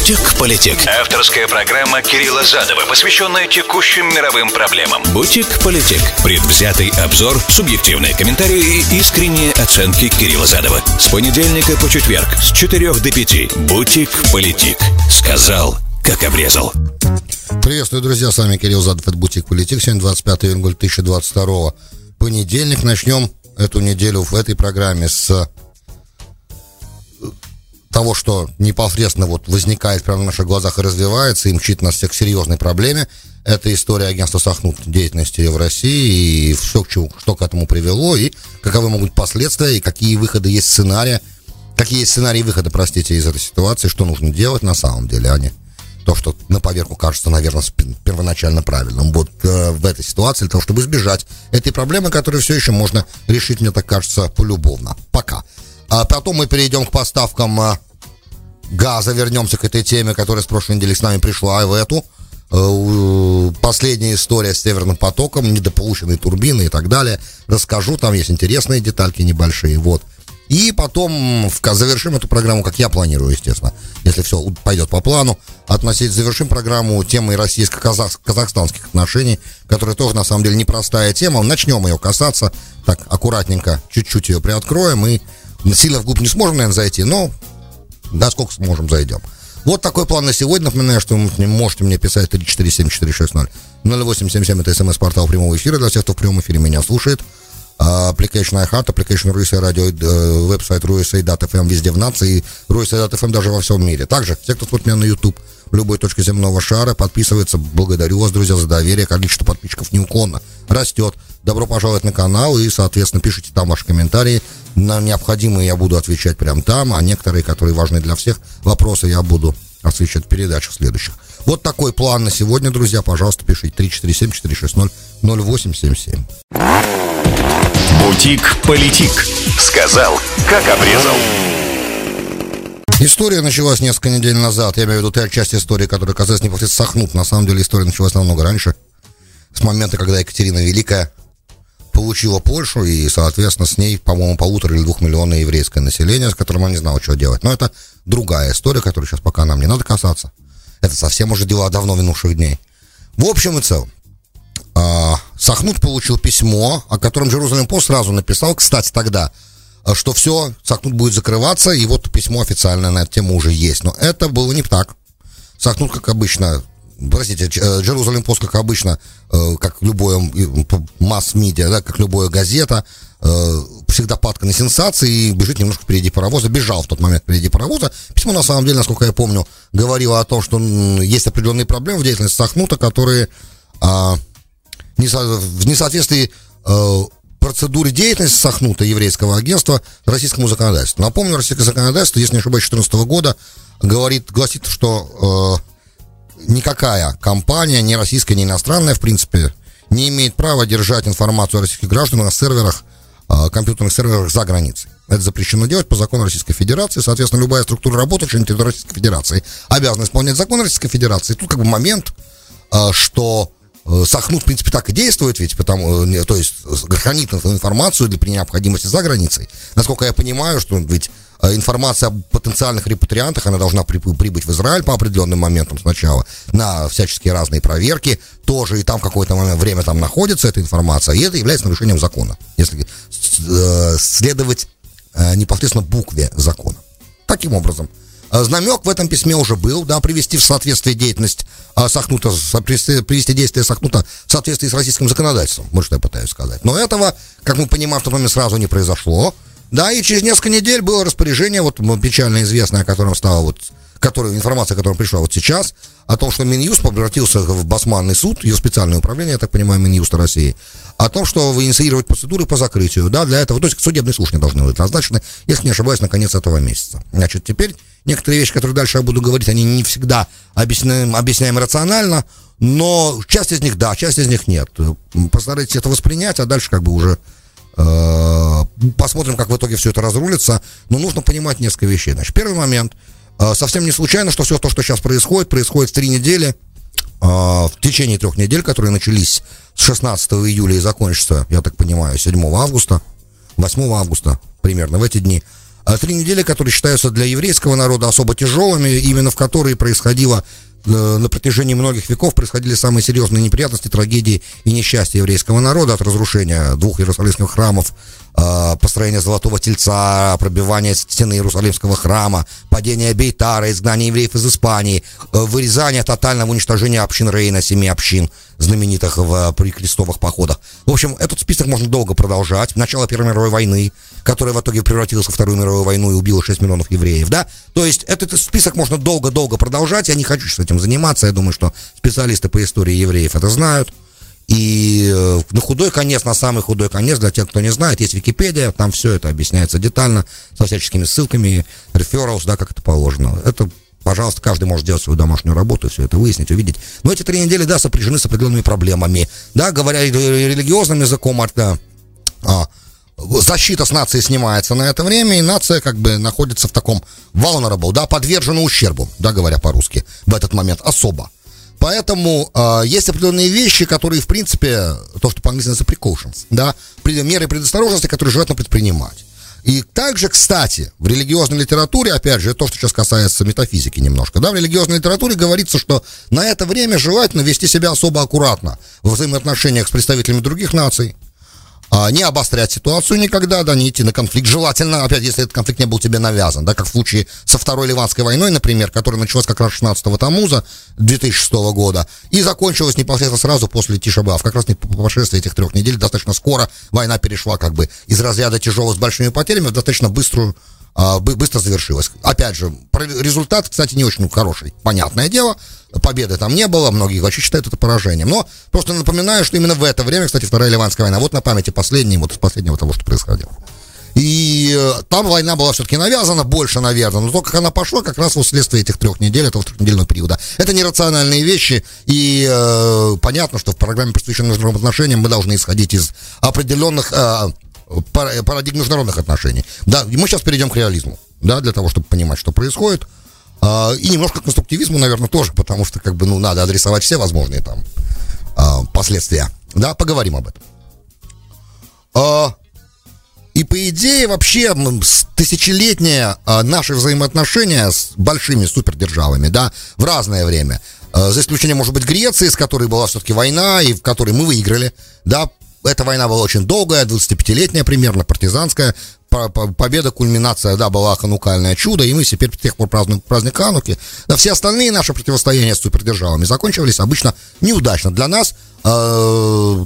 «Бутик-политик». Авторская программа Кирилла Задова, посвященная текущим мировым проблемам. «Бутик-политик». Предвзятый обзор, субъективные комментарии и искренние оценки Кирилла Задова. С понедельника по четверг с 4 до 5. «Бутик-политик». Сказал, как обрезал. Приветствую, друзья, с вами Кирилл Задов, это Бутик Политик. Сегодня 25 июня 2022 понедельник. Начнем эту неделю в этой программе с того, что непосредственно вот возникает прямо на наших глазах и развивается, и мчит нас всех к серьезной проблеме. Это история агентства Сахнут деятельности в России и все, что к этому привело, и каковы могут последствия, и какие выходы есть сценарии, какие есть сценарии выхода, простите, из этой ситуации, что нужно делать на самом деле, а не то, что на поверку кажется, наверное, первоначально правильным. Вот э, в этой ситуации, для того, чтобы избежать этой проблемы, которую все еще можно решить, мне так кажется, полюбовно. Пока. А потом мы перейдем к поставкам э, газа, вернемся к этой теме, которая с прошлой недели с нами пришла, и в эту. Э, последняя история с Северным потоком, недополученные турбины и так далее. Расскажу, там есть интересные детальки небольшие, вот. И потом завершим эту программу, как я планирую, естественно, если все пойдет по плану. Относить, завершим программу темой российско-казахстанских отношений, которая тоже, на самом деле, непростая тема. Начнем ее касаться, так, аккуратненько, чуть-чуть ее приоткроем и сильно в глубь не сможем, наверное, зайти, но да, сколько сможем, зайдем. Вот такой план на сегодня. Напоминаю, что вы можете мне писать 347-460 0877. Это смс-портал прямого эфира для тех, кто в прямом эфире меня слушает. Application iHeart, Application RUSA Radio, э, веб-сайт RUSA.FM везде в нации, RUSA.FM даже во всем мире. Также, те, кто смотрит меня на YouTube, любой точке земного шара, подписывается. Благодарю вас, друзья, за доверие. Количество подписчиков неуклонно растет. Добро пожаловать на канал и, соответственно, пишите там ваши комментарии. На необходимые я буду отвечать прямо там, а некоторые, которые важны для всех, вопросы я буду освещать в передачах следующих. Вот такой план на сегодня, друзья. Пожалуйста, пишите 347-460-0877. Бутик-политик. Сказал, как обрезал. История началась несколько недель назад. Я имею в виду та часть истории, которая касается непосредственно Сахнут. На самом деле история началась намного раньше. С момента, когда Екатерина Великая получила Польшу, и, соответственно, с ней, по-моему, полутора или двух миллиона еврейское население, с которым она не знала, что делать. Но это другая история, которую сейчас пока нам не надо касаться. Это совсем уже дела давно минувших дней. В общем и целом, а, Сахнут получил письмо, о котором Джерузалем Пост сразу написал, кстати, тогда, что все, Сахнут будет закрываться, и вот письмо официальное на эту тему уже есть. Но это было не так. Сахнут, как обычно, простите, Джерузалем Пост, как обычно, э, как любое масс-медиа, да, как любая газета, э, всегда падка на сенсации и бежит немножко впереди паровоза, бежал в тот момент впереди паровоза. Письмо, на самом деле, насколько я помню, говорило о том, что есть определенные проблемы в деятельности Сахнута, которые а, в несоответствии процедуре деятельности Сахнута еврейского агентства российскому законодательству. Напомню, российское законодательство, если не ошибаюсь, 2014 года говорит, гласит, что э, никакая компания, ни российская, ни иностранная, в принципе, не имеет права держать информацию о российских гражданах на серверах, э, компьютерных серверах за границей. Это запрещено делать по закону Российской Федерации. Соответственно, любая структура работающая на территории Российской Федерации обязана исполнять закон Российской Федерации. И тут как бы момент, э, что Сахнут, в принципе, так и действует, ведь потому, э, то есть хранит информацию для при необходимости за границей. Насколько я понимаю, что ведь э, информация о потенциальных репатриантах, она должна прибыть в Израиль по определенным моментам сначала, на всяческие разные проверки, тоже и там какое-то время там находится эта информация, и это является нарушением закона, если следовать непосредственно букве закона. Таким образом, Знамек в этом письме уже был, да, привести в соответствие деятельность а, Сахнута, привести действия Сахнута в соответствии с российским законодательством, вот что я пытаюсь сказать. Но этого, как мы понимаем, в тот момент сразу не произошло. Да, и через несколько недель было распоряжение, вот печально известное, о котором стало вот, которая, информация, которая пришла вот сейчас, о том, что Минюст превратился в басманный суд, ее специальное управление, я так понимаю, Минюста России, о том, что вы инициировать процедуры по закрытию, да, для этого, то есть судебные слушания должны быть назначены, если не ошибаюсь, на конец этого месяца. Значит, теперь некоторые вещи, которые дальше я буду говорить, они не всегда объясняем, объясняем рационально, но часть из них да, часть из них нет. Постарайтесь это воспринять, а дальше как бы уже э, посмотрим, как в итоге все это разрулится. Но нужно понимать несколько вещей. Значит, первый момент. Э, совсем не случайно, что все то, что сейчас происходит, происходит в три недели а, в течение трех недель, которые начались с 16 июля и закончатся, я так понимаю, 7 августа, 8 августа, примерно в эти дни, три недели, которые считаются для еврейского народа особо тяжелыми, именно в которые происходило на протяжении многих веков происходили самые серьезные неприятности, трагедии и несчастья еврейского народа от разрушения двух иерусалимских храмов, э, построения Золотого Тельца, пробивания стены Иерусалимского храма, падения Бейтара, изгнания евреев из Испании, э, вырезания тотального уничтожения общин Рейна, семи общин, знаменитых в при крестовых походах. В общем, этот список можно долго продолжать. Начало Первой мировой войны, которая в итоге превратилась во Вторую мировую войну и убила 6 миллионов евреев, да? То есть этот список можно долго-долго продолжать. Я не хочу с этим заниматься. Я думаю, что специалисты по истории евреев это знают. И э, на худой конец, на самый худой конец, для тех, кто не знает, есть Википедия, там все это объясняется детально, со всяческими ссылками, referrals, да, как это положено. Это Пожалуйста, каждый может сделать свою домашнюю работу, все это выяснить, увидеть. Но эти три недели, да, сопряжены с определенными проблемами. Да, говоря религиозным языком, это а, защита с нацией снимается на это время, и нация как бы находится в таком vulnerable, да, подвержена ущербу, да, говоря по-русски, в этот момент особо. Поэтому э, есть определенные вещи, которые, в принципе, то, что по-английски называется precautions, да, меры предосторожности, которые желательно предпринимать. И также, кстати, в религиозной литературе, опять же, то, что сейчас касается метафизики немножко, да, в религиозной литературе говорится, что на это время желательно вести себя особо аккуратно в взаимоотношениях с представителями других наций, а, не обострять ситуацию никогда, да, не идти на конфликт. Желательно, опять, если этот конфликт не был тебе навязан, да, как в случае со Второй Ливанской войной, например, которая началась как раз 16 Тамуза 2006 года и закончилась непосредственно сразу после Тишабав. Как раз по прошествии этих трех недель достаточно скоро война перешла как бы из разряда тяжелого с большими потерями в достаточно быструю быстро завершилась. Опять же, результат, кстати, не очень хороший. Понятное дело, победы там не было, многие вообще считают это поражением. Но просто напоминаю, что именно в это время, кстати, Вторая Ливанская война, вот на памяти последней, вот последнего того, что происходило. И э, там война была все-таки навязана, больше, наверное, но то, как она пошла, как раз вследствие этих трех недель, этого трехнедельного периода. Это нерациональные вещи, и э, понятно, что в программе, посвященной международным отношениям, мы должны исходить из определенных э, парадигм международных отношений. Да, мы сейчас перейдем к реализму, да, для того, чтобы понимать, что происходит. А, и немножко к конструктивизму, наверное, тоже, потому что, как бы, ну, надо адресовать все возможные там а, последствия. Да, поговорим об этом. А, и по идее вообще тысячелетние наши взаимоотношения с большими супердержавами, да, в разное время, за исключением, может быть, Греции, с которой была все-таки война, и в которой мы выиграли, да, эта война была очень долгая, 25-летняя примерно, партизанская, победа, кульминация, да, была ханукальное чудо, и мы теперь тех пор празднуем праздник Хануки. Да, все остальные наши противостояния с супердержавами закончились обычно неудачно для нас, э,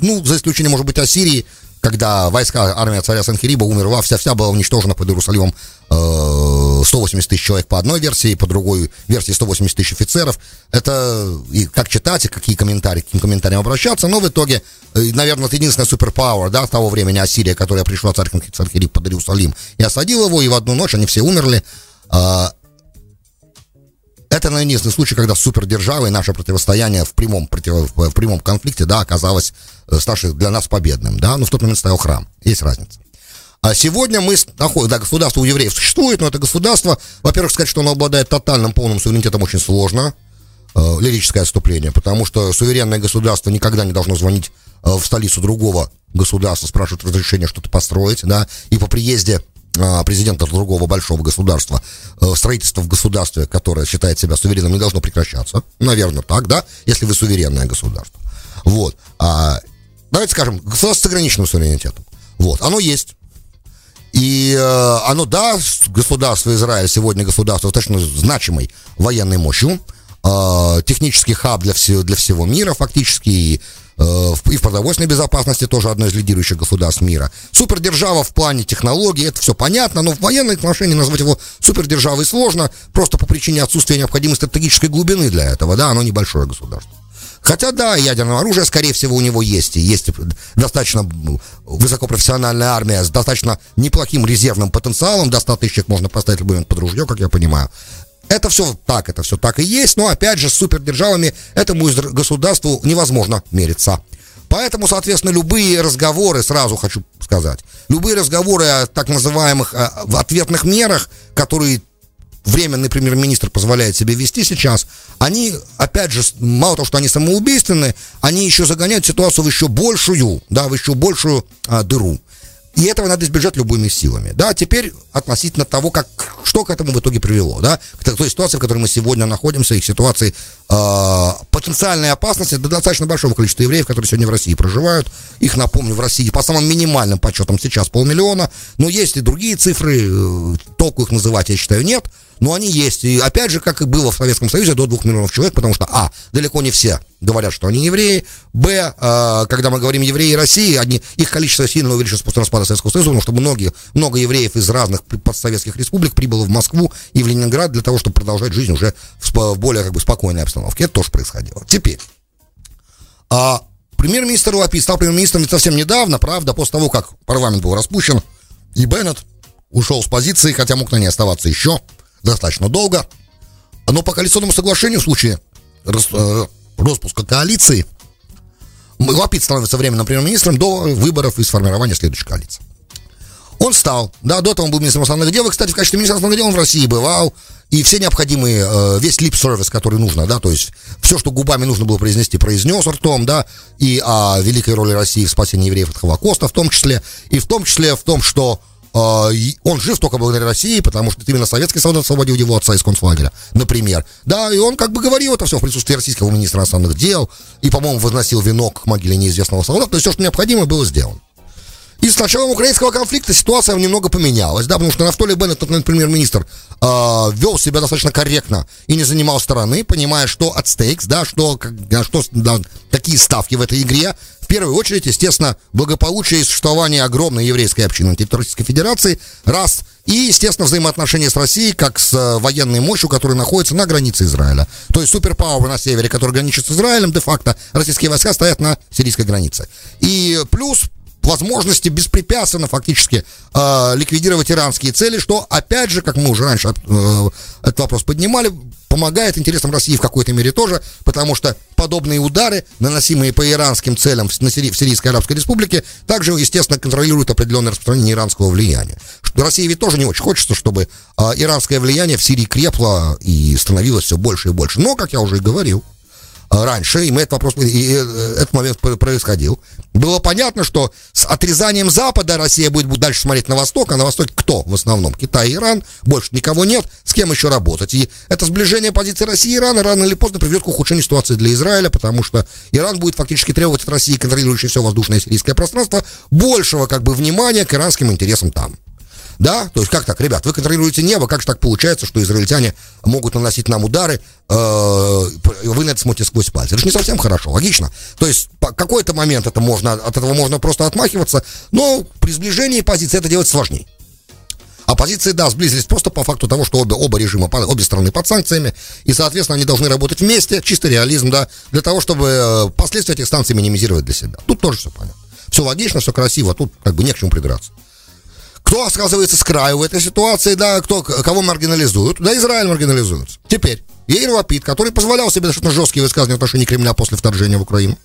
ну, за исключением, может быть, Ассирии, когда войска, армия царя Санхириба умерла, вся-вся была уничтожена под Иерусалимом, э, 180 тысяч человек по одной версии, по другой версии 180 тысяч офицеров. Это и как читать, и какие комментарии, к каким комментариям обращаться, но в итоге, э, наверное, это единственная суперпауэр, да, того времени Ассирия, которая пришла царь Санхириб под Иерусалим и осадил его, и в одну ночь они все умерли. Это, наверное, единственный случай, когда супердержава и наше противостояние в прямом, против, в прямом конфликте, да, оказалось э, старше для нас победным, да, но в тот момент стоял храм, есть разница. А сегодня мы находим, да, государство у евреев существует, но это государство, во-первых, сказать, что оно обладает тотальным полным суверенитетом очень сложно, э, лирическое отступление, потому что суверенное государство никогда не должно звонить э, в столицу другого государства, спрашивать разрешение что-то построить, да, и по приезде президента другого большого государства, э, строительство в государстве, которое считает себя суверенным, не должно прекращаться. Наверное, так, да, если вы суверенное государство. Вот. А, давайте скажем, государство с ограниченным суверенитетом. Вот, оно есть. И э, оно, да, государство Израиль сегодня государство достаточно значимой военной мощью, э, технический хаб для, всего, для всего мира фактически, и и в продовольственной безопасности тоже одно из лидирующих государств мира. Супердержава в плане технологий, это все понятно, но в военной отношении назвать его супердержавой сложно, просто по причине отсутствия необходимой стратегической глубины для этого, да, оно небольшое государство. Хотя, да, ядерное оружие, скорее всего, у него есть. И есть достаточно высокопрофессиональная армия с достаточно неплохим резервным потенциалом. До 100 тысяч можно поставить любой момент под ружье, как я понимаю. Это все так, это все так и есть, но опять же с супердержавами этому государству невозможно мериться. Поэтому, соответственно, любые разговоры, сразу хочу сказать, любые разговоры о так называемых о, в ответных мерах, которые временный премьер-министр позволяет себе вести сейчас, они, опять же, мало того, что они самоубийственны, они еще загоняют ситуацию в еще большую, да, в еще большую а, дыру. И этого надо избежать любыми силами. Да, теперь относительно того, как, что к этому в итоге привело, да, к той ситуации, в которой мы сегодня находимся, и к ситуации э, потенциальной опасности для достаточно большого количества евреев, которые сегодня в России проживают. Их, напомню, в России по самым минимальным подсчетам сейчас полмиллиона, но есть и другие цифры, э, толку их называть, я считаю, нет но они есть. И опять же, как и было в Советском Союзе, до двух миллионов человек, потому что, а, далеко не все говорят, что они евреи, б, э, когда мы говорим евреи России, они, их количество сильно увеличилось после распада Советского Союза, потому что многие, много евреев из разных подсоветских республик прибыло в Москву и в Ленинград для того, чтобы продолжать жизнь уже в, в более как бы спокойной обстановке. Это тоже происходило. Теперь, а, премьер-министр Лапид стал премьер-министром совсем недавно, правда, после того, как парламент был распущен, и Беннет ушел с позиции, хотя мог на ней оставаться еще достаточно долго. Но по коалиционному соглашению в случае э, распуска коалиции Лапид становится временным премьер-министром до выборов и сформирования следующей коалиции. Он стал, да, до этого он был министром иностранных дел, и, кстати, в качестве министра иностранных дел он в России бывал, и все необходимые, э, весь лип-сервис, который нужно, да, то есть все, что губами нужно было произнести, произнес ртом, да, и о великой роли России в спасении евреев от Холокоста в том числе, и в том числе в том, что он жив только благодаря России, потому что именно советский солдат освободил его отца из концлагеря, например. Да, и он как бы говорил это все в присутствии российского министра иностранных дел, и, по-моему, возносил венок к могиле неизвестного солдата, то есть все, что необходимо, было сделано. И с началом украинского конфликта ситуация немного поменялась, да, потому что Нафтоли Беннет, тот премьер-министр, э, вел себя достаточно корректно и не занимал стороны, понимая, что от стейкс, да, что, как, что да, какие ставки в этой игре. Первую очередь, естественно, благополучие и существование огромной еврейской общины территории Российской Федерации, раз, и, естественно, взаимоотношения с Россией, как с э, военной мощью, которая находится на границе Израиля. То есть суперпауэр на севере, который граничит с Израилем, де-факто российские войска стоят на сирийской границе. И плюс возможности беспрепятственно фактически э, ликвидировать иранские цели, что, опять же, как мы уже раньше э, этот вопрос поднимали, помогает интересам России в какой-то мере тоже, потому что подобные удары, наносимые по иранским целям в, на Сири, в Сирийской Арабской Республике, также, естественно, контролируют определенное распространение иранского влияния. Что России ведь тоже не очень хочется, чтобы э, иранское влияние в Сирии крепло и становилось все больше и больше. Но, как я уже и говорил, раньше, и мы этот вопрос, и э, этот момент происходил, было понятно, что с отрезанием Запада Россия будет дальше смотреть на Восток, а на Востоке кто в основном? Китай и Иран, больше никого нет, с кем еще работать? И это сближение позиции России и Ирана рано или поздно приведет к ухудшению ситуации для Израиля, потому что Иран будет фактически требовать от России, контролирующей все воздушное сирийское пространство, большего как бы внимания к иранским интересам там. Да? То есть как так, ребят, вы контролируете небо, как же так получается, что израильтяне могут наносить нам удары, э, вы на это смотрите сквозь пальцы. Это же не совсем хорошо, логично. То есть по какой-то момент это можно, от этого можно просто отмахиваться, но при сближении позиции это делать сложнее. Оппозиции, да, сблизились просто по факту того, что обе, оба режима, обе страны под санкциями, и, соответственно, они должны работать вместе, чисто реализм, да, для того, чтобы э, последствия этих санкций минимизировать для себя. Тут тоже все понятно. Все логично, все красиво, тут как бы не к чему придраться. Кто оказывается с краю в этой ситуации, да, кто, кого маргинализуют? Да, Израиль маргинализуется. Теперь, Яир Лапид, который позволял себе достаточно жесткие высказывания в отношении Кремля после вторжения в Украину,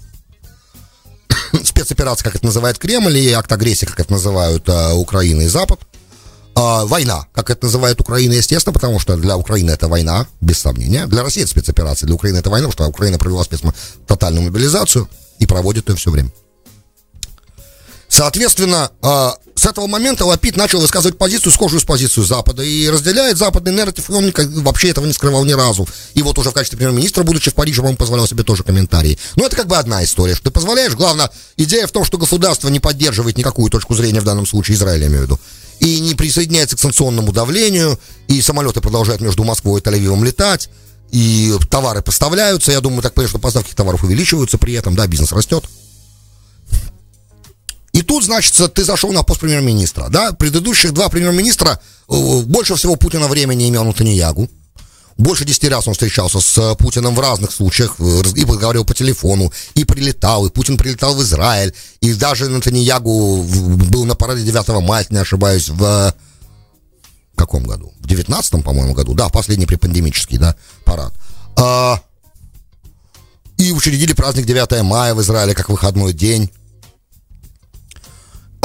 спецоперация, как это называет Кремль, и акт агрессии, как это называют а, Украина и Запад, а, война, как это называет Украина, естественно, потому что для Украины это война, без сомнения. Для России это спецоперация, для Украины это война, потому что Украина провела спец тотальную мобилизацию и проводит ее все время. Соответственно, а, с этого момента Лапид начал высказывать позицию, схожую с позицией Запада, и разделяет западный нарратив, и он вообще этого не скрывал ни разу. И вот уже в качестве премьер-министра, будучи в Париже, он позволял себе тоже комментарии. Но это как бы одна история, что ты позволяешь. Главное, идея в том, что государство не поддерживает никакую точку зрения, в данном случае Израиль, я имею в виду, и не присоединяется к санкционному давлению, и самолеты продолжают между Москвой и Тель-Авивом летать, и товары поставляются, я думаю, так понятно, что поставки товаров увеличиваются при этом, да, бизнес растет. И тут, значит, ты зашел на пост премьер-министра, да? Предыдущих два премьер-министра э, больше всего Путина времени имел Натаньягу. Больше десяти раз он встречался с э, Путиным в разных случаях, э, и говорил по телефону, и прилетал, и Путин прилетал в Израиль, и даже Натаньягу был на параде 9 мая, не ошибаюсь, в каком году? В 19 по-моему, году, да, последний препандемический, да, парад. А, и учредили праздник 9 мая в Израиле как выходной день.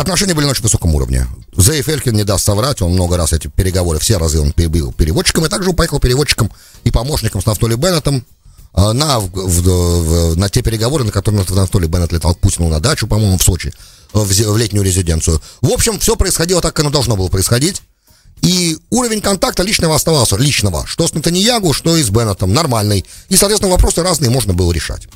Отношения были на очень высоком уровне. Зейф Элькин не даст соврать, он много раз эти переговоры, все разы он был переводчиком, и также он поехал переводчиком и помощником с Нафтоли Беннетом а, на, в, в, в, на те переговоры, на которые Нафтоли Беннет летал к Путину на дачу, по-моему, в Сочи. в, в летнюю резиденцию. В общем, все происходило так, как оно должно было происходить. И уровень контакта личного оставался личного. Что с Натаньягу, что и с Беннетом. Нормальный. И, соответственно, вопросы разные можно было решать.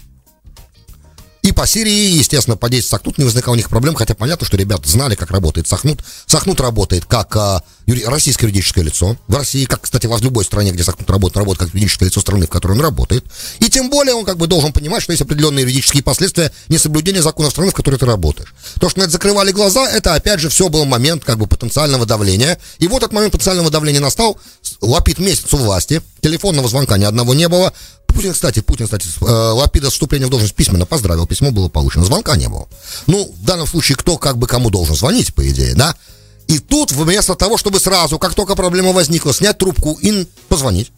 По Сирии, естественно, по действию Сахнут не возникало у них проблем, хотя понятно, что ребята знали, как работает Сахнут. Сахнут работает как а, юри, российское юридическое лицо. В России, как, кстати, в любой стране, где Сахнут работает, работает как юридическое лицо страны, в которой он работает. И тем более он как бы должен понимать, что есть определенные юридические последствия несоблюдения законов страны, в которой ты работаешь. То, что на это закрывали глаза, это опять же все был момент как бы потенциального давления. И вот этот момент потенциального давления настал, лапит месяц у власти, телефонного звонка ни одного не было, Путин, кстати, Путин, кстати, э, Лапида с вступлением в должность письменно поздравил, письмо было получено, звонка не было. Ну, в данном случае, кто как бы кому должен звонить, по идее, да? И тут, вместо того, чтобы сразу, как только проблема возникла, снять трубку и позвонить,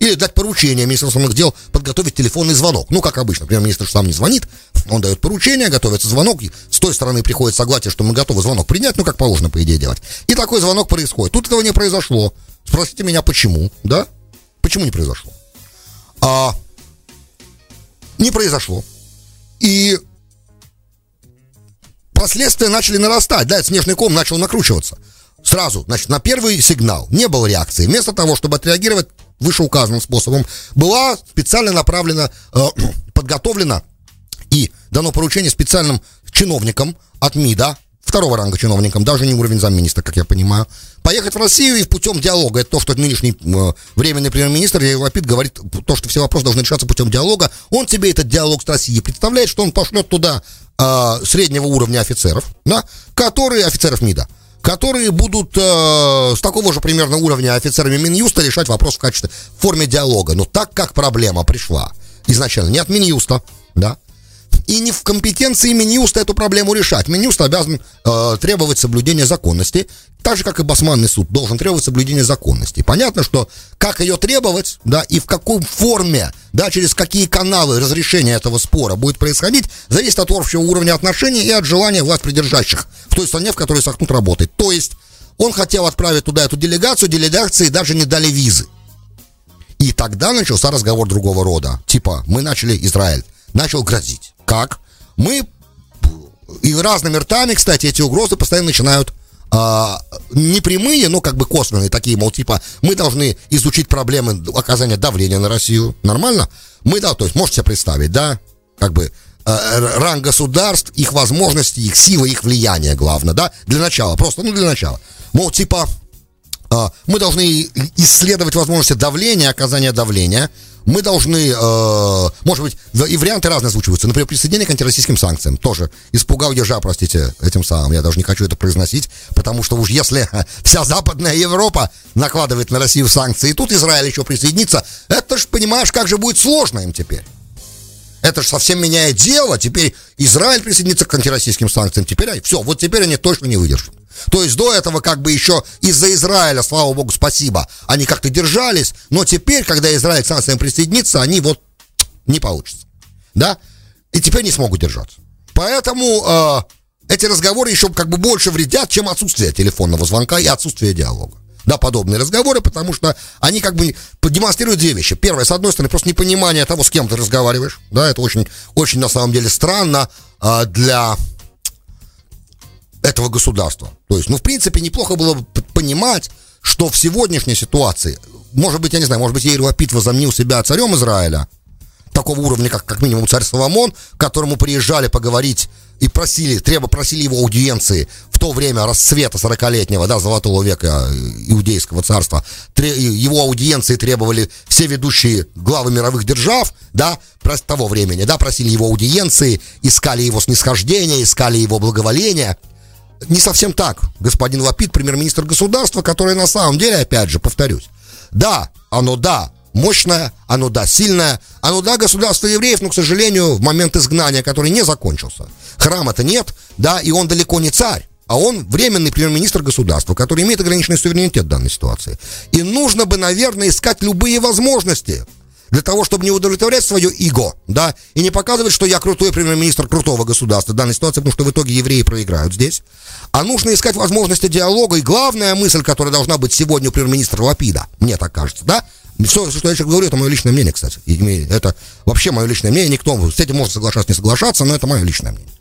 или дать поручение министру иностранных дел подготовить телефонный звонок. Ну, как обычно, например, министр сам не звонит, он дает поручение, готовится звонок, с той стороны приходит согласие, что мы готовы звонок принять, ну, как положено, по идее, делать. И такой звонок происходит. Тут этого не произошло. Спросите меня, почему, да? Почему не произошло? а, не произошло. И последствия начали нарастать. Да, этот снежный ком начал накручиваться. Сразу, значит, на первый сигнал не было реакции. Вместо того, чтобы отреагировать вышеуказанным способом, была специально направлена, э, подготовлена и дано поручение специальным чиновникам от МИДа, второго ранга чиновникам, даже не уровень замминистра, как я понимаю, поехать в Россию и путем диалога. Это то, что нынешний э, временный премьер-министр Лапид говорит, то, что все вопросы должны решаться путем диалога. Он тебе этот диалог с Россией представляет, что он пошлет туда э, среднего уровня офицеров, да, которые, офицеров МИДа, которые будут э, с такого же примерно уровня офицерами Минюста решать вопрос в качестве, в форме диалога. Но так как проблема пришла изначально не от Минюста, да, и не в компетенции Минюста эту проблему решать. Минюст обязан э, требовать соблюдения законности, так же, как и Басманный суд должен требовать соблюдения законности. Понятно, что как ее требовать, да, и в какой форме, да, через какие каналы разрешения этого спора будет происходить, зависит от общего уровня отношений и от желания власть придержащих в той стране, в которой Сахнут работает. То есть он хотел отправить туда эту делегацию, делегации даже не дали визы. И тогда начался разговор другого рода. Типа, мы начали Израиль, начал грозить. Как? Мы и разными ртами, кстати, эти угрозы постоянно начинают а, не прямые, но как бы косвенные, такие, мол, типа, мы должны изучить проблемы оказания давления на Россию. Нормально? Мы, да, то есть, можете себе представить, да, как бы э, ранг государств, их возможности, их силы, их влияние, главное, да, для начала, просто, ну, для начала. Мол, типа, э, мы должны исследовать возможности давления, оказания давления, мы должны, э, может быть, и варианты разные озвучиваются. Например, присоединение к антироссийским санкциям. Тоже испугал ежа, простите, этим самым. Я даже не хочу это произносить, потому что уж если вся Западная Европа накладывает на Россию санкции, и тут Израиль еще присоединится, это ж, понимаешь, как же будет сложно им теперь. Это же совсем меняет дело. Теперь Израиль присоединится к антироссийским санкциям. Теперь все, вот теперь они точно не выдержат. То есть до этого как бы еще из-за Израиля, слава богу, спасибо, они как-то держались, но теперь, когда Израиль к санкциям присоединится, они вот не получится. Да? И теперь не смогут держаться. Поэтому э, эти разговоры еще как бы больше вредят, чем отсутствие телефонного звонка и отсутствие диалога. Да, подобные разговоры, потому что они как бы демонстрируют две вещи. Первое, с одной стороны, просто непонимание того, с кем ты разговариваешь. Да, это очень, очень на самом деле странно э, для этого государства. То есть, ну, в принципе, неплохо было бы понимать, что в сегодняшней ситуации, может быть, я не знаю, может быть, Ейр Лапид возомнил себя царем Израиля, такого уровня, как, как минимум царь Соломон, к которому приезжали поговорить и просили, требо, просили его аудиенции в то время расцвета 40-летнего, да, золотого века иудейского царства. Его аудиенции требовали все ведущие главы мировых держав, да, того времени, да, просили его аудиенции, искали его снисхождения, искали его благоволения – не совсем так. Господин Лапид, премьер-министр государства, который на самом деле, опять же, повторюсь, да, оно да, мощное, оно да, сильное, оно да, государство евреев, но, к сожалению, в момент изгнания, который не закончился, храма-то нет, да, и он далеко не царь, а он временный премьер-министр государства, который имеет ограниченный суверенитет в данной ситуации. И нужно бы, наверное, искать любые возможности для того, чтобы не удовлетворять свое иго, да, и не показывать, что я крутой премьер-министр крутого государства в данной ситуации, потому что в итоге евреи проиграют здесь. А нужно искать возможности диалога, и главная мысль, которая должна быть сегодня у премьер-министра Лапида, мне так кажется, да, все, что я сейчас говорю, это мое личное мнение, кстати. Это вообще мое личное мнение. Никто с этим может соглашаться, не соглашаться, но это мое личное мнение.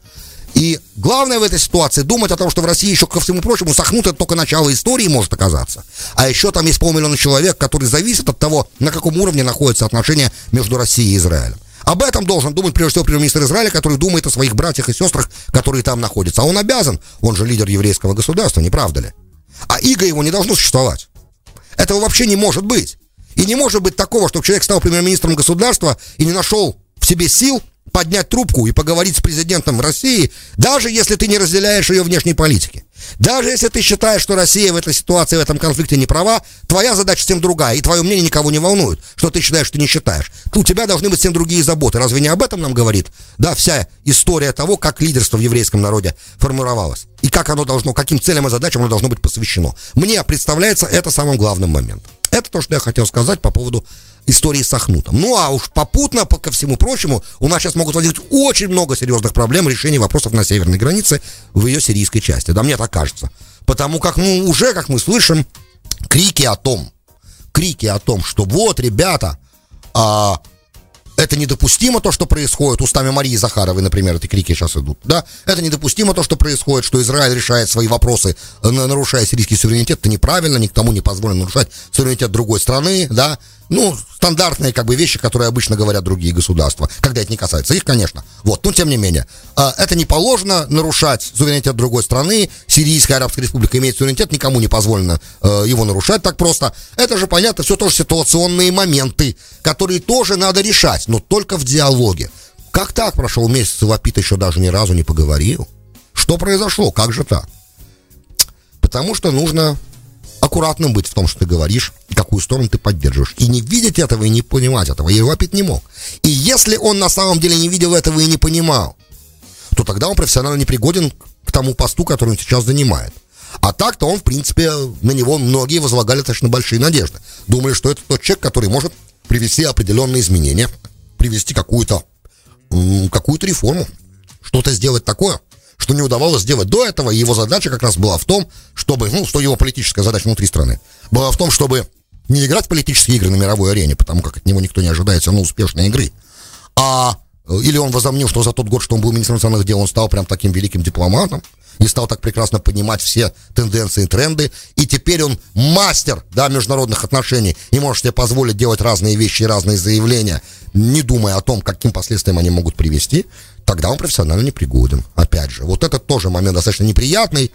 И главное в этой ситуации думать о том, что в России еще, ко всему прочему, сохнут это только начало истории может оказаться. А еще там есть полмиллиона человек, которые зависят от того, на каком уровне находятся отношения между Россией и Израилем. Об этом должен думать, прежде всего, премьер-министр Израиля, который думает о своих братьях и сестрах, которые там находятся. А он обязан, он же лидер еврейского государства, не правда ли? А иго его не должно существовать. Этого вообще не может быть. И не может быть такого, чтобы человек стал премьер-министром государства и не нашел в себе сил поднять трубку и поговорить с президентом России, даже если ты не разделяешь ее внешней политики. Даже если ты считаешь, что Россия в этой ситуации, в этом конфликте не права, твоя задача всем другая, и твое мнение никого не волнует, что ты считаешь, что не считаешь. У тебя должны быть всем другие заботы. Разве не об этом нам говорит, да, вся история того, как лидерство в еврейском народе формировалось, и как оно должно, каким целям и задачам оно должно быть посвящено. Мне представляется это самым главным моментом. Это то, что я хотел сказать по поводу истории с Ахнутом. Ну а уж попутно, ко всему прочему, у нас сейчас могут возникнуть очень много серьезных проблем решения вопросов на северной границе в ее сирийской части. Да мне так кажется. Потому как, ну, уже, как мы слышим, крики о том, крики о том, что вот, ребята, а, это недопустимо то, что происходит. Устами Марии Захаровой, например, эти крики сейчас идут. Да? Это недопустимо то, что происходит, что Израиль решает свои вопросы, нарушая сирийский суверенитет. Это неправильно, никому не позволено нарушать суверенитет другой страны. Да? Ну, стандартные как бы вещи, которые обычно говорят другие государства, когда это не касается их, конечно. Вот, но тем не менее, а, это не положено нарушать суверенитет другой страны. Сирийская Арабская Республика имеет суверенитет, никому не позволено э, его нарушать так просто. Это же понятно, все тоже ситуационные моменты, которые тоже надо решать, но только в диалоге. Как так прошел месяц, и Лапид еще даже ни разу не поговорил? Что произошло? Как же так? Потому что нужно аккуратным быть в том, что ты говоришь, и какую сторону ты поддерживаешь. И не видеть этого, и не понимать этого. Я его опять не мог. И если он на самом деле не видел этого и не понимал, то тогда он профессионально непригоден к тому посту, который он сейчас занимает. А так-то он, в принципе, на него многие возлагали достаточно большие надежды. Думали, что это тот человек, который может привести определенные изменения, привести какую-то какую-то реформу, что-то сделать такое, что не удавалось сделать до этого. И его задача как раз была в том, чтобы, ну, что его политическая задача внутри страны, была в том, чтобы не играть в политические игры на мировой арене, потому как от него никто не ожидает все равно успешной игры, а или он возомнил, что за тот год, что он был министром иностранных дел, он стал прям таким великим дипломатом, и стал так прекрасно понимать все тенденции и тренды, и теперь он мастер, да, международных отношений, и может себе позволить делать разные вещи и разные заявления, не думая о том, каким последствиям они могут привести, тогда он профессионально непригоден. Опять же, вот этот тоже момент достаточно неприятный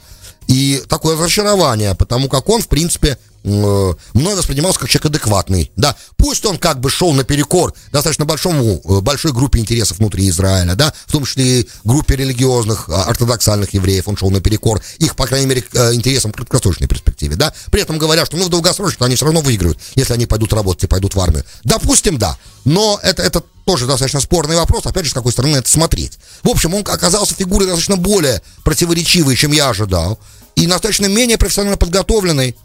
и такое разочарование, потому как он, в принципе, мной воспринимался как человек адекватный. Да, пусть он как бы шел наперекор достаточно большому, э, большой группе интересов внутри Израиля, да, в том числе и группе религиозных, а, ортодоксальных евреев, он шел наперекор их, по крайней мере, э, интересам в краткосрочной перспективе, да, при этом говоря, что, ну, в долгосрочной они все равно выиграют, если они пойдут работать и пойдут в армию. Допустим, да, но это, это тоже достаточно спорный вопрос, опять же, с какой стороны это смотреть. В общем, он оказался фигурой достаточно более противоречивой, чем я ожидал, и достаточно менее профессионально подготовленной,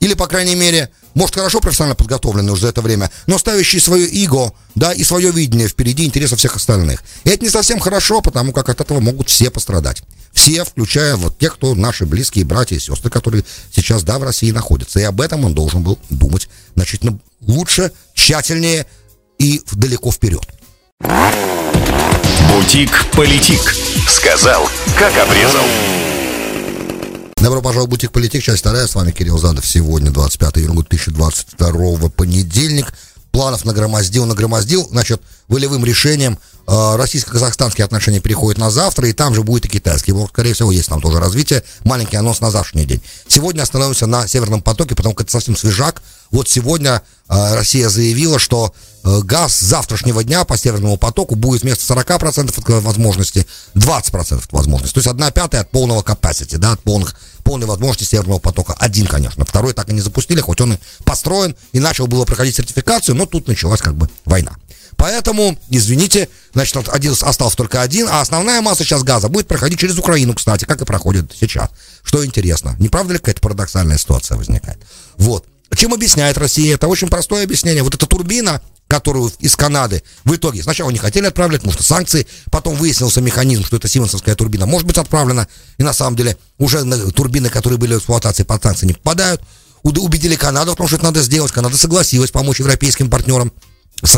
или, по крайней мере, может, хорошо профессионально подготовленный уже за это время, но ставящий свое эго, да, и свое видение впереди интересов всех остальных. И это не совсем хорошо, потому как от этого могут все пострадать. Все, включая вот тех, кто наши близкие братья и сестры, которые сейчас, да, в России находятся. И об этом он должен был думать значительно лучше, тщательнее и далеко вперед. Бутик-политик. Сказал, как обрезал. Добро пожаловать в Бутик Политик, часть вторая. С вами Кирилл Задов. Сегодня 25 июня 2022 понедельник. Планов нагромоздил, нагромоздил. Значит, волевым решением э, российско-казахстанские отношения переходят на завтра, и там же будет и китайский. Вот, скорее всего, есть там тоже развитие. Маленький анонс на завтрашний день. Сегодня остановимся на Северном потоке, потому что это совсем свежак. Вот сегодня э, Россия заявила, что газ с завтрашнего дня по Северному потоку будет вместо 40% от возможности 20% от возможности. То есть одна пятая от полного capacity, да, от полных, полной возможности Северного потока. Один, конечно. Второй так и не запустили, хоть он и построен и начал было проходить сертификацию, но тут началась как бы война. Поэтому, извините, значит, один, остался только один, а основная масса сейчас газа будет проходить через Украину, кстати, как и проходит сейчас. Что интересно. Не правда ли какая-то парадоксальная ситуация возникает? Вот. Чем объясняет Россия? Это очень простое объяснение. Вот эта турбина, которую из Канады в итоге сначала не хотели отправлять, потому что санкции, потом выяснился механизм, что это симонсовская турбина может быть отправлена, и на самом деле уже турбины, которые были в эксплуатации под санкции, не попадают. Убедили Канаду в том, что это надо сделать. Канада согласилась помочь европейским партнерам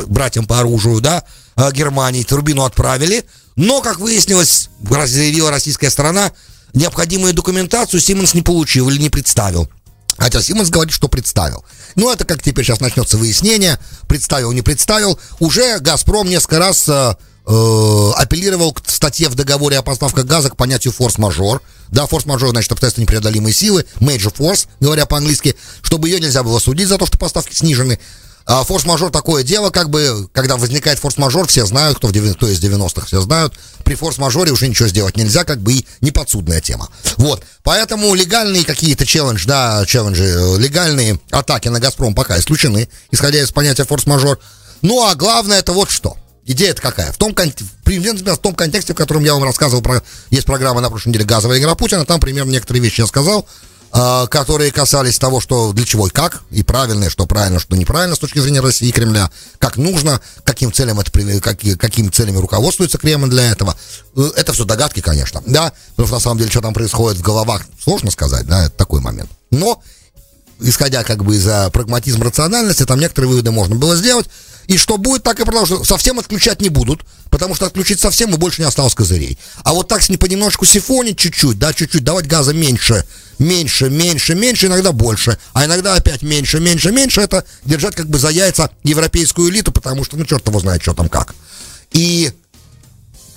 братьям по оружию, да, э, Германии, турбину отправили, но, как выяснилось, заявила российская сторона, необходимую документацию Симмонс не получил или не представил. Хотя Симмонс говорит, что представил. Ну, это как теперь сейчас начнется выяснение, представил, не представил. Уже «Газпром» несколько раз э, э, апеллировал к статье в договоре о поставках газа к понятию форс-мажор. Да, форс-мажор, значит, обстоятельства непреодолимые силы, major force, говоря по-английски, чтобы ее нельзя было судить за то, что поставки снижены. А форс-мажор такое дело, как бы, когда возникает форс-мажор, все знают, кто, в 90, кто из 90-х, все знают. При форс-мажоре уже ничего сделать нельзя, как бы и неподсудная тема. Вот. Поэтому легальные какие-то челленджи, да, челленджи, легальные атаки на «Газпром» пока исключены, исходя из понятия форс-мажор. Ну, а главное это вот что. Идея-то какая? В том, примерно в том контексте, в котором я вам рассказывал про... Есть программа на прошлой неделе «Газовая игра Путина», там примерно некоторые вещи я сказал. А, которые касались того, что для чего и как, и правильно, что правильно, что неправильно с точки зрения России и Кремля, как нужно, каким целям это, как, какими целями руководствуется Кремль для этого. Э, это все догадки, конечно, да, потому что на самом деле, что там происходит в головах, сложно сказать, да, это такой момент. Но, исходя как бы из прагматизма рациональности, там некоторые выводы можно было сделать, и что будет, так и продолжится. Совсем отключать не будут, потому что отключить совсем и больше не осталось козырей. А вот так понемножку сифонить чуть-чуть, да, чуть-чуть, давать газа меньше, меньше, меньше, меньше, иногда больше, а иногда опять меньше, меньше, меньше, это держать как бы за яйца европейскую элиту, потому что, ну, черт его знает, что там как. И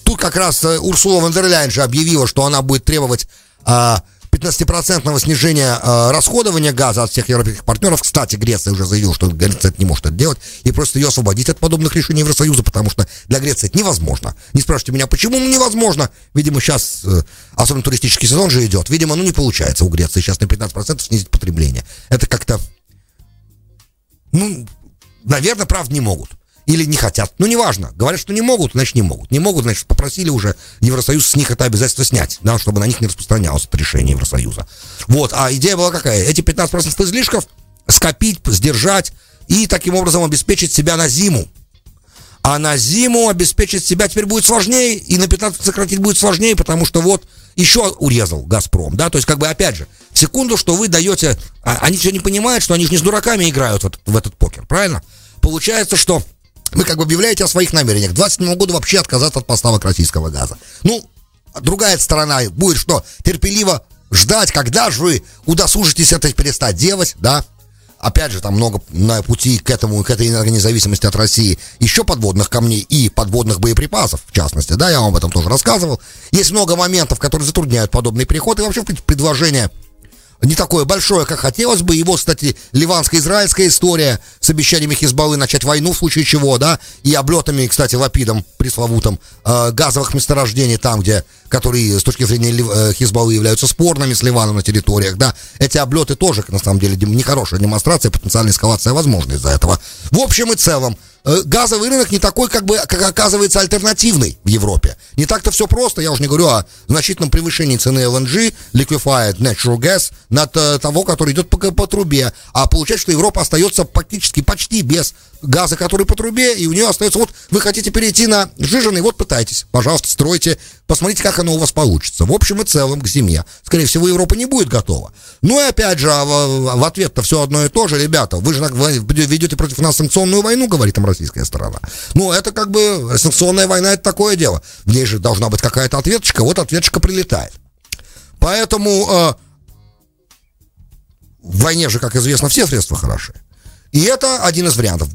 тут как раз э, Урсула ван же объявила, что она будет требовать а, 15% снижения э, расходования газа от всех европейских партнеров. Кстати, Греция уже заявила, что Греция это не может это делать, и просто ее освободить от подобных решений Евросоюза, потому что для Греции это невозможно. Не спрашивайте меня, почему невозможно. Видимо, сейчас, э, особенно туристический сезон же идет, видимо, ну не получается у Греции сейчас на 15% снизить потребление. Это как-то, ну, наверное, правда, не могут или не хотят. Ну, неважно. Говорят, что не могут, значит, не могут. Не могут, значит, попросили уже Евросоюз с них это обязательство снять, да, чтобы на них не распространялось это решение Евросоюза. Вот, а идея была какая? Эти 15% излишков скопить, сдержать и таким образом обеспечить себя на зиму. А на зиму обеспечить себя теперь будет сложнее, и на 15 сократить будет сложнее, потому что вот еще урезал Газпром, да, то есть как бы опять же, секунду, что вы даете, а, они все не понимают, что они же не с дураками играют в этот, в этот покер, правильно? Получается, что вы как бы объявляете о своих намерениях. К 2027 году вообще отказаться от поставок российского газа. Ну, другая сторона будет что? Терпеливо ждать, когда же вы удосужитесь это перестать делать, да? Опять же, там много на пути к этому, к этой энергонезависимости от России еще подводных камней и подводных боеприпасов, в частности, да, я вам об этом тоже рассказывал. Есть много моментов, которые затрудняют подобный переход, и вообще, предложение не такое большое, как хотелось бы. Его, кстати, ливанско-израильская история с обещаниями Хизбаллы начать войну в случае чего, да, и облетами, кстати, лапидом пресловутым э, газовых месторождений там, где, которые с точки зрения э, Хизбаллы являются спорными с Ливаном на территориях, да, эти облеты тоже, на самом деле, нехорошая демонстрация, потенциальная эскалация возможна из-за этого. В общем и целом, газовый рынок не такой, как бы, как оказывается, альтернативный в Европе. Не так-то все просто, я уже не говорю о значительном превышении цены LNG, Liquefied Natural Gas, над э, того, который идет по, по трубе. А получается, что Европа остается практически почти без газа, который по трубе, и у нее остается, вот вы хотите перейти на жиженый, вот пытайтесь, пожалуйста, стройте, посмотрите, как оно у вас получится. В общем и целом, к зиме, скорее всего, Европа не будет готова. Ну и опять же, а в, ответ-то все одно и то же, ребята, вы же ведете против нас санкционную войну, говорит там российская сторона. Ну, это как бы, санкционная война, это такое дело. В ней же должна быть какая-то ответочка, вот ответочка прилетает. Поэтому э, в войне же, как известно, все средства хороши. И это один из вариантов.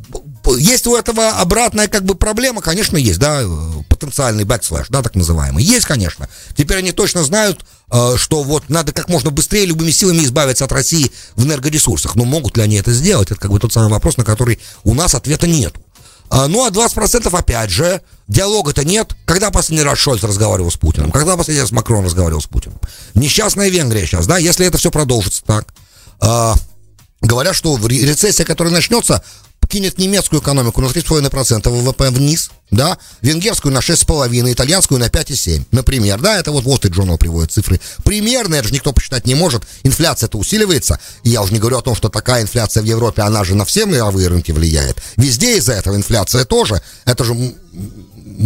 Есть у этого обратная как бы проблема, конечно, есть, да, потенциальный backlash, да, так называемый. Есть, конечно. Теперь они точно знают, э, что вот надо как можно быстрее любыми силами избавиться от России в энергоресурсах. Но могут ли они это сделать? Это как бы тот самый вопрос, на который у нас ответа нет. А, ну, а 20% опять же, диалога-то нет. Когда последний раз Шольц разговаривал с Путиным? Когда последний раз Макрон разговаривал с Путиным? Несчастная Венгрия сейчас, да, если это все продолжится так. Говорят, что рецессия, которая начнется, кинет немецкую экономику на 3,5% ВВП вниз, да, венгерскую на 6,5%, итальянскую на 5,7%, например, да, это вот Wall Street Journal приводит цифры. Примерно, это же никто посчитать не может, инфляция-то усиливается, и я уже не говорю о том, что такая инфляция в Европе, она же на все мировые рынки влияет, везде из-за этого инфляция тоже, это же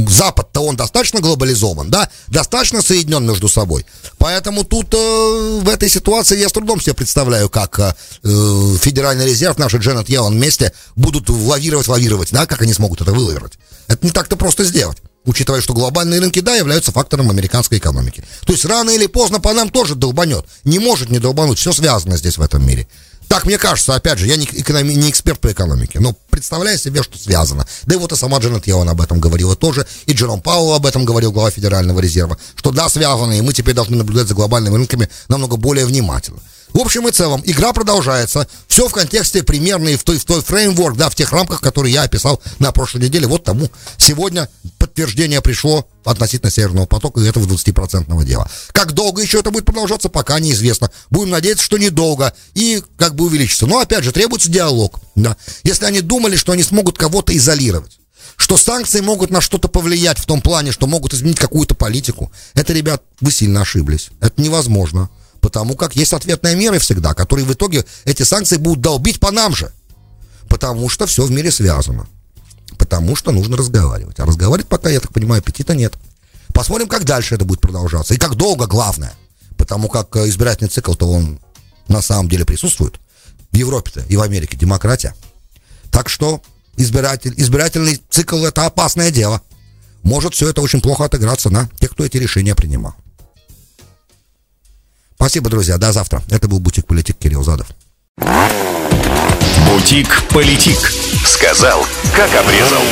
Запад-то он достаточно глобализован, да, достаточно соединен между собой. Поэтому тут э, в этой ситуации я с трудом себе представляю, как э, Федеральный резерв, наши Дженнет Йеллен вместе будут лавировать, лавировать, да, как они смогут это вылавировать. Это не так-то просто сделать учитывая, что глобальные рынки, да, являются фактором американской экономики. То есть рано или поздно по нам тоже долбанет. Не может не долбануть, все связано здесь в этом мире. Так мне кажется, опять же, я не, экономи, не эксперт по экономике, но представляю себе, что связано. Да и вот и сама Дженнет Йеллен об этом говорила тоже, и Джером Пауэлл об этом говорил, глава Федерального резерва, что да, связано, и мы теперь должны наблюдать за глобальными рынками намного более внимательно. В общем и целом, игра продолжается. Все в контексте примерно и в той, в той фреймворк, да, в тех рамках, которые я описал на прошлой неделе. Вот тому сегодня подтверждение пришло относительно Северного потока и этого 20% дела. Как долго еще это будет продолжаться, пока неизвестно. Будем надеяться, что недолго и как бы увеличится. Но опять же, требуется диалог. Да. Если они думали, что они смогут кого-то изолировать, что санкции могут на что-то повлиять в том плане, что могут изменить какую-то политику, это, ребят, вы сильно ошиблись. Это невозможно. Потому как есть ответные меры всегда, которые в итоге эти санкции будут долбить по нам же. Потому что все в мире связано. Потому что нужно разговаривать. А разговаривать пока, я так понимаю, аппетита нет. Посмотрим, как дальше это будет продолжаться. И как долго, главное. Потому как э, избирательный цикл-то он на самом деле присутствует. В Европе-то и в Америке демократия. Так что избиратель, избирательный цикл это опасное дело. Может все это очень плохо отыграться на тех, кто эти решения принимал. Спасибо, друзья. До завтра. Это был Бутик Политик Кирилл Задов. Бутик Политик. Сказал, как обрезал.